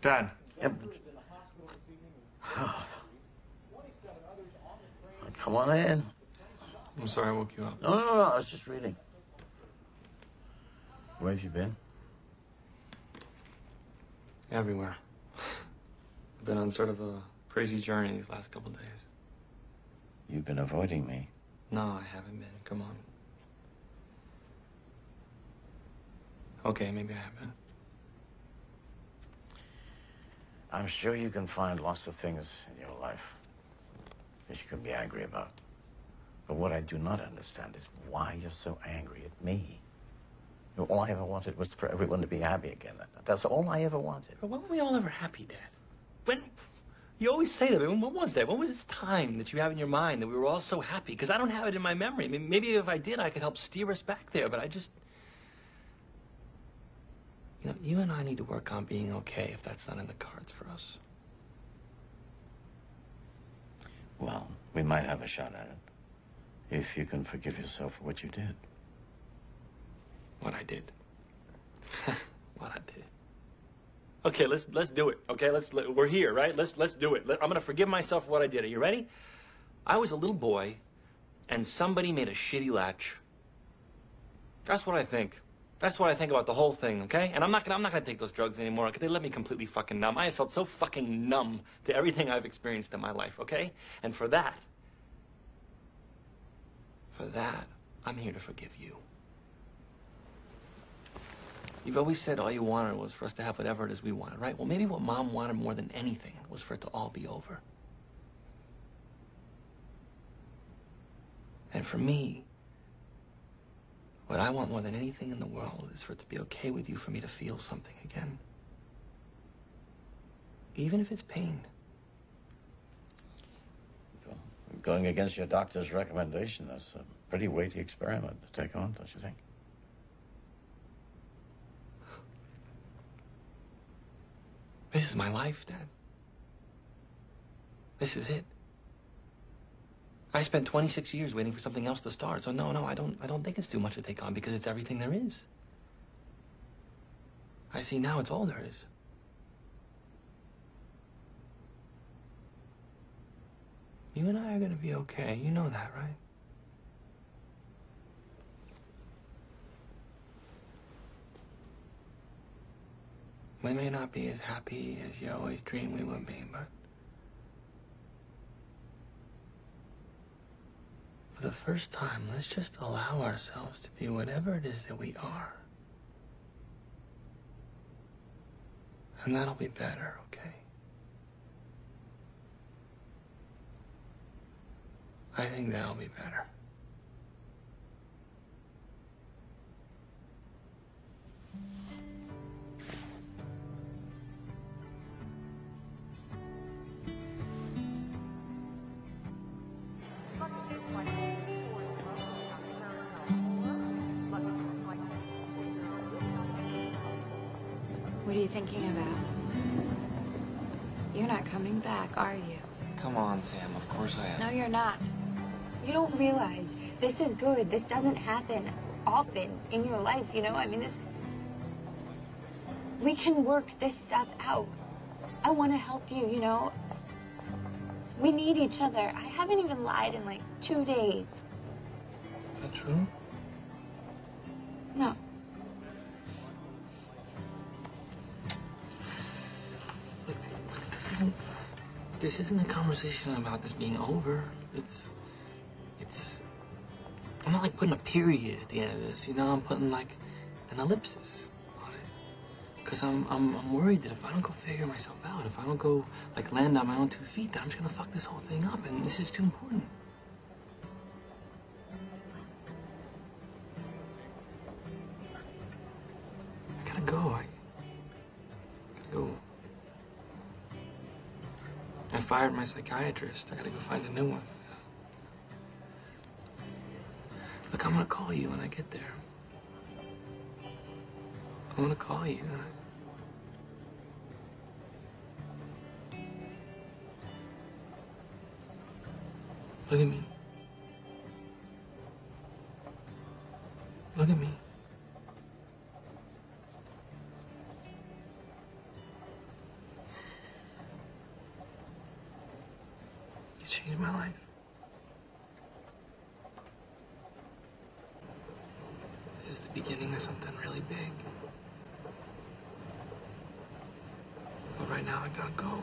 the train. Come on in. I'm sorry I woke you up. No, no, no, I was just reading. Where have you been? Everywhere. I've been on sort of a crazy journey these last couple days. You've been avoiding me. No, I haven't been. Come on. Okay, maybe I have been. I'm sure you can find lots of things in your life that you can be angry about. But what I do not understand is why you're so angry at me. All I ever wanted was for everyone to be happy again. That's all I ever wanted. But when were we all ever happy, Dad? When you always say that, when was that? When was this time that you have in your mind that we were all so happy? Because I don't have it in my memory. I mean, maybe if I did, I could help steer us back there. But I just, you know, you and I need to work on being okay if that's not in the cards for us. Well, we might have a shot at it. If you can forgive yourself for what you did. What I did. what I did. Okay, let's let's do it. Okay, let's let, we're here, right? Let's let's do it. Let, I'm gonna forgive myself for what I did. Are you ready? I was a little boy, and somebody made a shitty latch. That's what I think. That's what I think about the whole thing. Okay, and I'm not gonna I'm not gonna take those drugs anymore. Okay, they let me completely fucking numb. I have felt so fucking numb to everything I've experienced in my life. Okay, and for that, for that, I'm here to forgive you. You've always said all you wanted was for us to have whatever it is we wanted, right? Well, maybe what mom wanted more than anything was for it to all be over. And for me, what I want more than anything in the world is for it to be okay with you for me to feel something again. Even if it's pain. Well, going against your doctor's recommendation, that's a pretty weighty experiment to take on, don't you think? This is my life, Dad. This is it. I spent 26 years waiting for something else to start. So no, no, I don't I don't think it's too much to take on because it's everything there is. I see now it's all there is. You and I are going to be okay. You know that, right? We may not be as happy as you always dreamed we would be, but the first time, let's just allow ourselves to be whatever it is that we are. And that'll be better, okay? I think that'll be better. What are you thinking about? You're not coming back, are you? Come on, Sam. Of course I am. No, you're not. You don't realize this is good. This doesn't happen often in your life, you know? I mean, this. We can work this stuff out. I want to help you, you know? We need each other. I haven't even lied in like two days. Is that true? No. This isn't this isn't a conversation about this being over. It's it's I'm not like putting a period at the end of this, you know, I'm putting like an ellipsis on it. Cause I'm I'm I'm worried that if I don't go figure myself out, if I don't go like land on my own two feet, that I'm just gonna fuck this whole thing up and this is too important. I gotta go. I fired my psychiatrist. I gotta go find a new one. Look, I'm gonna call you when I get there. I'm gonna call you. Look at me. Look at me. Changed my life. This is the beginning of something really big. But right now, I gotta go.